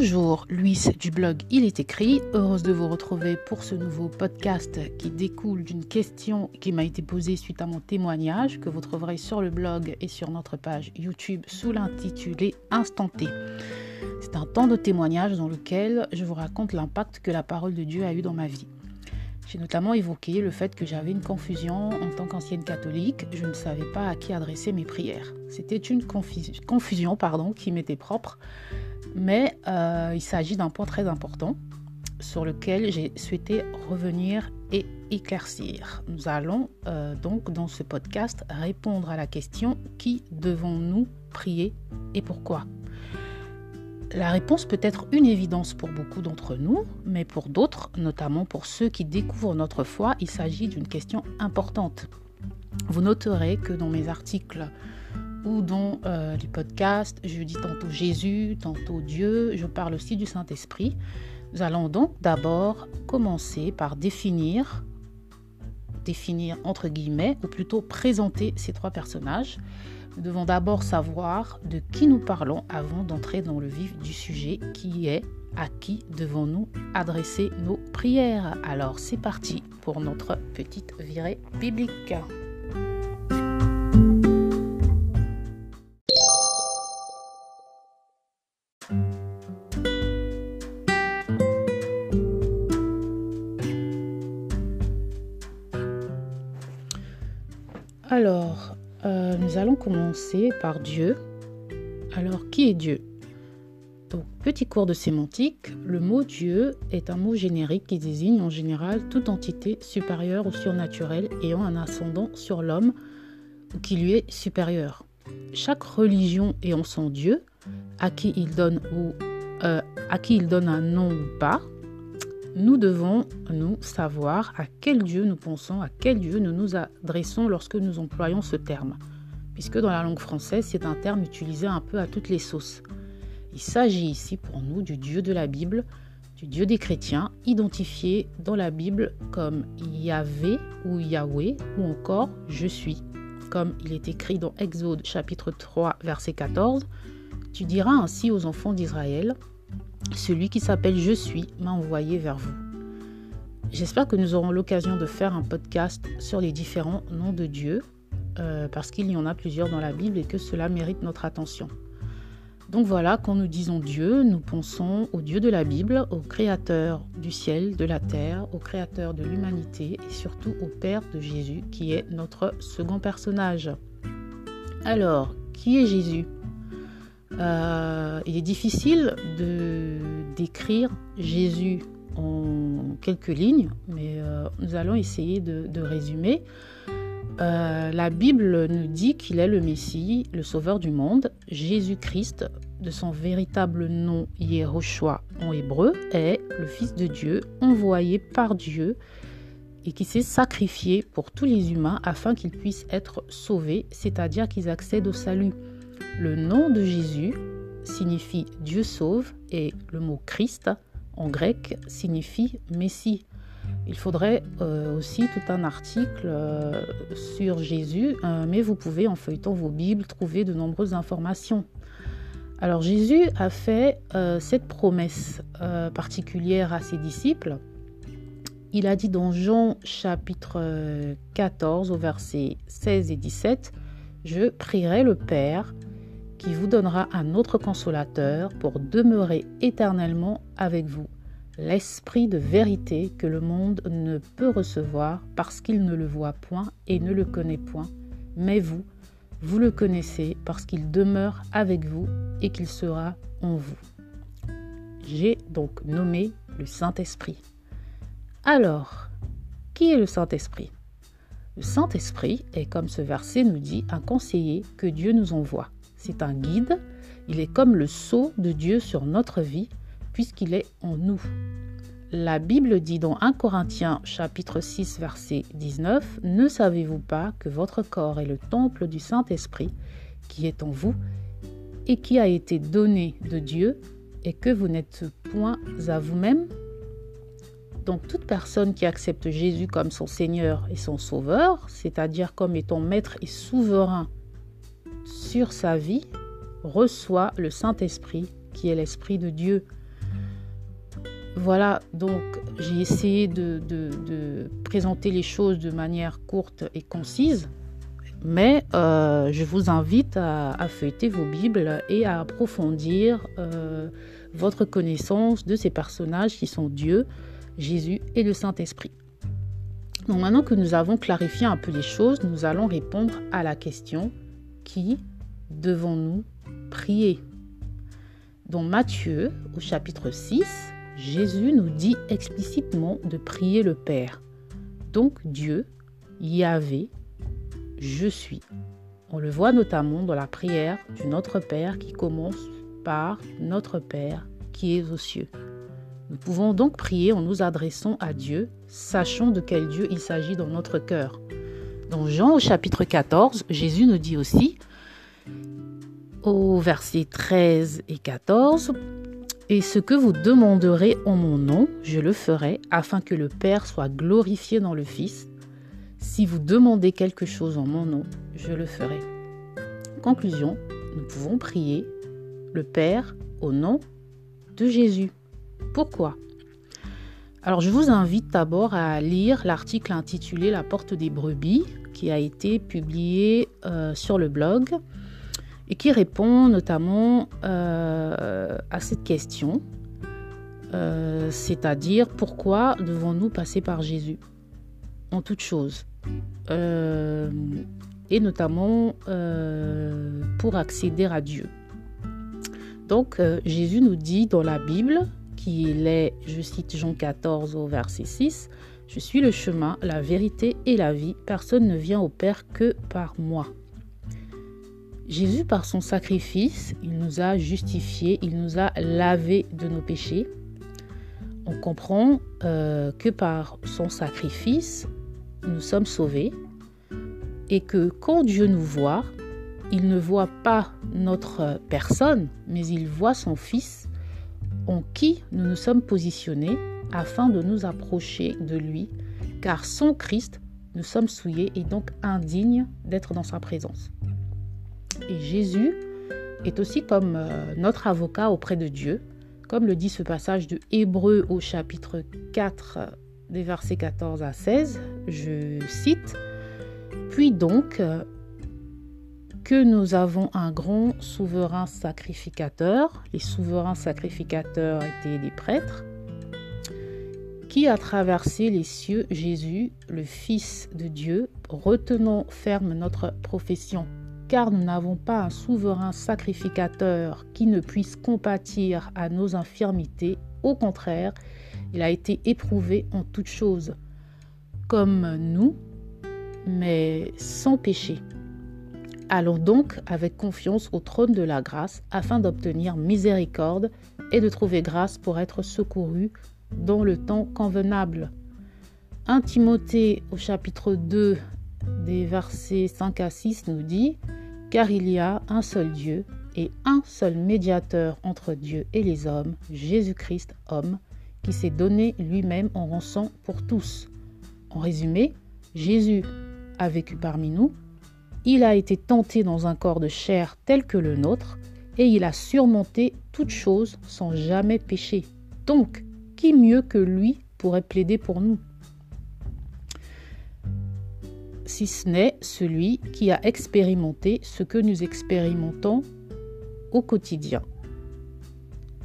Bonjour, Louise du blog Il est écrit. Heureuse de vous retrouver pour ce nouveau podcast qui découle d'une question qui m'a été posée suite à mon témoignage que vous trouverez sur le blog et sur notre page YouTube sous l'intitulé Instant T. C'est un temps de témoignage dans lequel je vous raconte l'impact que la parole de Dieu a eu dans ma vie. J'ai notamment évoqué le fait que j'avais une confusion en tant qu'ancienne catholique. Je ne savais pas à qui adresser mes prières. C'était une confusion pardon, qui m'était propre mais euh, il s'agit d'un point très important sur lequel j'ai souhaité revenir et éclaircir. Nous allons euh, donc dans ce podcast répondre à la question qui devons-nous prier et pourquoi? La réponse peut être une évidence pour beaucoup d'entre nous, mais pour d'autres, notamment pour ceux qui découvrent notre foi, il s'agit d'une question importante. Vous noterez que dans mes articles ou dans euh, les podcasts, je dis tantôt Jésus, tantôt Dieu, je parle aussi du Saint-Esprit. Nous allons donc d'abord commencer par définir, définir entre guillemets, ou plutôt présenter ces trois personnages. Nous devons d'abord savoir de qui nous parlons avant d'entrer dans le vif du sujet qui est à qui devons-nous adresser nos prières. Alors c'est parti pour notre petite virée biblique. Allons commencer par Dieu. Alors, qui est Dieu? Donc, petit cours de sémantique, le mot Dieu est un mot générique qui désigne en général toute entité supérieure ou surnaturelle ayant un ascendant sur l'homme ou qui lui est supérieur. Chaque religion ayant son Dieu, à qui il donne, euh, à qui il donne un nom ou pas, nous devons, nous, savoir à quel Dieu nous pensons, à quel Dieu nous nous adressons lorsque nous employons ce terme. Puisque dans la langue française, c'est un terme utilisé un peu à toutes les sauces. Il s'agit ici pour nous du Dieu de la Bible, du Dieu des chrétiens, identifié dans la Bible comme Yahvé ou Yahweh ou encore Je suis. Comme il est écrit dans Exode chapitre 3 verset 14, tu diras ainsi aux enfants d'Israël, celui qui s'appelle Je suis m'a envoyé vers vous. J'espère que nous aurons l'occasion de faire un podcast sur les différents noms de Dieu, euh, parce qu'il y en a plusieurs dans la Bible et que cela mérite notre attention. Donc voilà, quand nous disons Dieu, nous pensons au Dieu de la Bible, au Créateur du ciel, de la terre, au Créateur de l'humanité et surtout au Père de Jésus, qui est notre second personnage. Alors, qui est Jésus? Euh, il est difficile de décrire Jésus en quelques lignes, mais euh, nous allons essayer de, résumer. Euh, la Bible nous dit qu'il est le Messie, le Sauveur du monde. Jésus-Christ, de son véritable nom Yehoshua en hébreu, est le Fils de Dieu, envoyé par Dieu et qui s'est sacrifié pour tous les humains afin qu'ils puissent être sauvés, c'est-à-dire qu'ils accèdent au salut. Le nom de Jésus signifie Dieu sauve et le mot Christ en grec signifie Messie. Il faudrait euh, aussi tout un article euh, sur Jésus, euh, mais vous pouvez en feuilletant vos Bibles trouver de nombreuses informations. Alors Jésus a fait cette promesse particulière à ses disciples. Il a dit dans Jean chapitre 14 au verset 16 et 17, Je prierai le Père qui vous donnera un autre consolateur pour demeurer éternellement avec vous, l'Esprit de vérité que le monde ne peut recevoir parce qu'il ne le voit point et ne le connaît point, mais vous, vous le connaissez parce qu'il demeure avec vous et qu'il sera en vous. J'ai donc nommé le Saint-Esprit. Alors, qui est le Saint-Esprit? Le Saint-Esprit est, comme ce verset nous dit, un conseiller que Dieu nous envoie. C'est un guide. Il est comme le sceau de Dieu sur notre vie, puisqu'il est en nous. La Bible dit dans 1 Corinthiens chapitre 6 verset 19, Ne savez-vous pas que votre corps est le temple du Saint-Esprit qui est en vous et qui a été donné de Dieu et que vous n'êtes point à vous-même? Donc toute personne qui accepte Jésus comme son Seigneur et son Sauveur, c'est-à-dire comme étant maître et souverain sur sa vie reçoit le Saint-Esprit qui est l'Esprit de Dieu. Voilà, donc j'ai essayé de, présenter les choses de manière courte et concise, mais euh, je vous invite à, feuilleter vos Bibles et à approfondir euh, votre connaissance de ces personnages qui sont Dieu, Jésus et le Saint-Esprit. Donc maintenant que nous avons clarifié un peu les choses, nous allons répondre à la question qui devons-nous prier? Dans Matthieu, au chapitre 6, Jésus nous dit explicitement de prier le Père. Donc Dieu, Yahvé, je suis. On le voit notamment dans la prière du Notre Père qui commence par Notre Père qui est aux cieux. Nous pouvons donc prier en nous adressant à Dieu, sachant de quel Dieu il s'agit dans notre cœur. Dans Jean au chapitre 14, Jésus nous dit aussi, au verset 13 et 14, et ce que vous demanderez en mon nom, je le ferai, afin que le Père soit glorifié dans le Fils. Si vous demandez quelque chose en mon nom, je le ferai. Conclusion, nous pouvons prier le Père au nom de Jésus. Pourquoi? Alors je vous invite d'abord à lire l'article intitulé La porte des brebis qui a été publié euh, sur le blog et qui répond notamment euh, à cette question, euh, c'est-à-dire pourquoi devons-nous passer par Jésus en toute chose euh, et notamment pour accéder à Dieu. Donc Jésus nous dit dans la Bible qu'il est, je cite Jean 14 au verset 6, Je suis le chemin, la vérité et la vie, personne ne vient au Père que par moi. Jésus, par son sacrifice, il nous a justifiés, il nous a lavés de nos péchés. On comprend euh, que par son sacrifice, nous sommes sauvés et que quand Dieu nous voit, il ne voit pas notre personne, mais il voit son Fils en qui nous nous sommes positionnés afin de nous approcher de lui, car sans Christ, nous sommes souillés et donc indignes d'être dans sa présence. Et Jésus est aussi comme euh, notre avocat auprès de Dieu, comme le dit ce passage de Hébreu au chapitre 4 des versets 14 à 16. Je cite, Puis donc, que nous avons un grand souverain sacrificateur, les souverains sacrificateurs étaient des prêtres, qui a traversé les cieux, Jésus, le Fils de Dieu, retenant ferme notre profession car nous n'avons pas un souverain sacrificateur qui ne puisse compatir à nos infirmités. Au contraire, il a été éprouvé en toutes choses, comme nous, mais sans péché. Allons donc avec confiance au trône de la grâce afin d'obtenir miséricorde et de trouver grâce pour être secouru dans le temps convenable. 1 Timothée au chapitre 2 des versets 5 à 6 nous dit car il y a un seul Dieu et un seul médiateur entre Dieu et les hommes, Jésus-Christ, homme, qui s'est donné lui-même en rançon pour tous. En résumé, Jésus a vécu parmi nous, il a été tenté dans un corps de chair tel que le nôtre, et il a surmonté toutes choses sans jamais pécher. Donc, qui mieux que lui pourrait plaider pour nous? Si ce n'est celui qui a expérimenté ce que nous expérimentons au quotidien.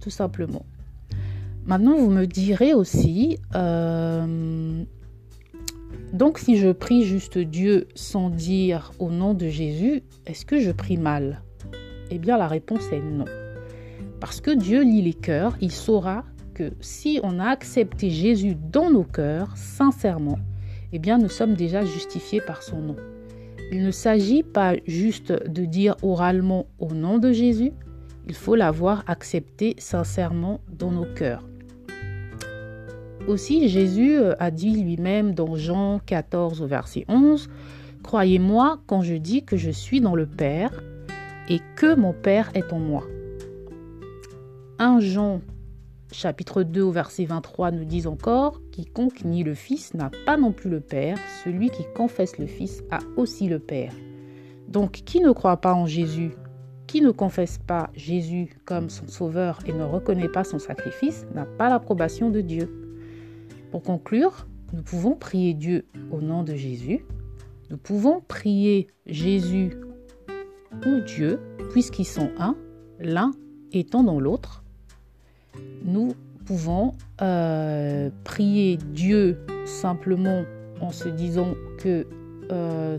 Tout simplement. Maintenant, vous me direz aussi, euh, donc si je prie juste Dieu sans dire au nom de Jésus, est-ce que je prie mal? Eh bien, la réponse est non. Parce que Dieu lit les cœurs, il saura que si on a accepté Jésus dans nos cœurs, sincèrement, eh bien nous sommes déjà justifiés par son nom. Il ne s'agit pas juste de dire oralement au nom de Jésus, il faut l'avoir accepté sincèrement dans nos cœurs. Aussi, Jésus a dit lui-même dans Jean 14 au verset 11, Croyez-moi quand je dis que je suis dans le Père et que mon Père est en moi. 1 Jean chapitre 2 au verset 23 nous dit encore, Quiconque nie le Fils n'a pas non plus le Père, celui qui confesse le Fils a aussi le Père. Donc qui ne croit pas en Jésus, qui ne confesse pas Jésus comme son sauveur et ne reconnaît pas son sacrifice n'a pas l'approbation de Dieu. Pour conclure, nous pouvons prier Dieu au nom de Jésus. Nous pouvons prier Jésus ou Dieu, puisqu'ils sont un, l'un étant dans l'autre. Nous pouvons euh, prier Dieu simplement en se disant que, euh,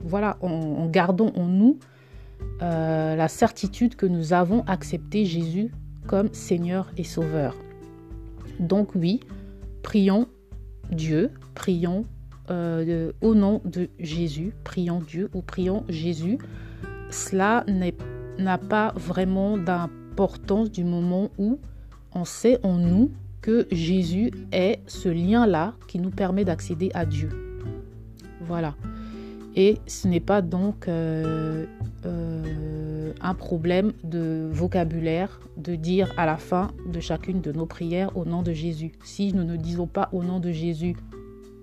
voilà, en, gardant en nous euh, la certitude que nous avons accepté Jésus comme Seigneur et Sauveur. Donc oui, prions Dieu, prions au nom de Jésus, prions Dieu ou prions Jésus. Cela n'a pas vraiment d'importance du moment où on sait en nous que Jésus est ce lien-là qui nous permet d'accéder à Dieu. Voilà. Et ce n'est pas donc euh, euh, un problème de vocabulaire de dire à la fin de chacune de nos prières au nom de Jésus. Si nous ne disons pas au nom de Jésus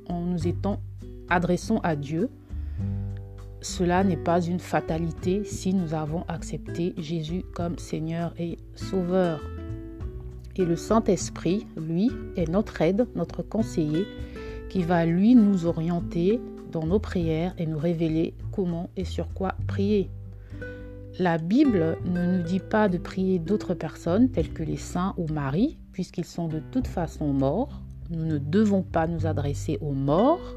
en nous étant adressant à Dieu, cela n'est pas une fatalité si nous avons accepté Jésus comme Seigneur et Sauveur. Et le Saint-Esprit, lui, est notre aide, notre conseiller, qui va, lui, nous orienter dans nos prières et nous révéler comment et sur quoi prier. La Bible ne nous dit pas de prier d'autres personnes telles que les saints ou Marie, puisqu'ils sont de toute façon morts. Nous ne devons pas nous adresser aux morts.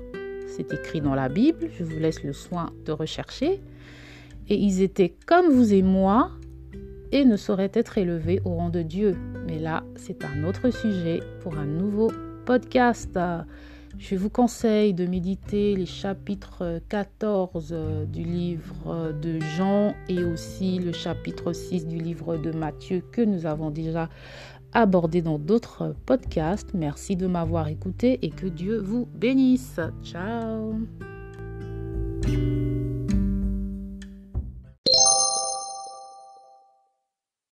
C'est écrit dans la Bible, je vous laisse le soin de rechercher. Et ils étaient comme vous et moi, et ne saurait être élevé au rang de Dieu. Mais là, c'est un autre sujet pour un nouveau podcast. Je vous conseille de méditer les chapitres 14 du livre de Jean et aussi le chapitre 6 du livre de Matthieu que nous avons déjà abordé dans d'autres podcasts. Merci de m'avoir écouté et que Dieu vous bénisse. Ciao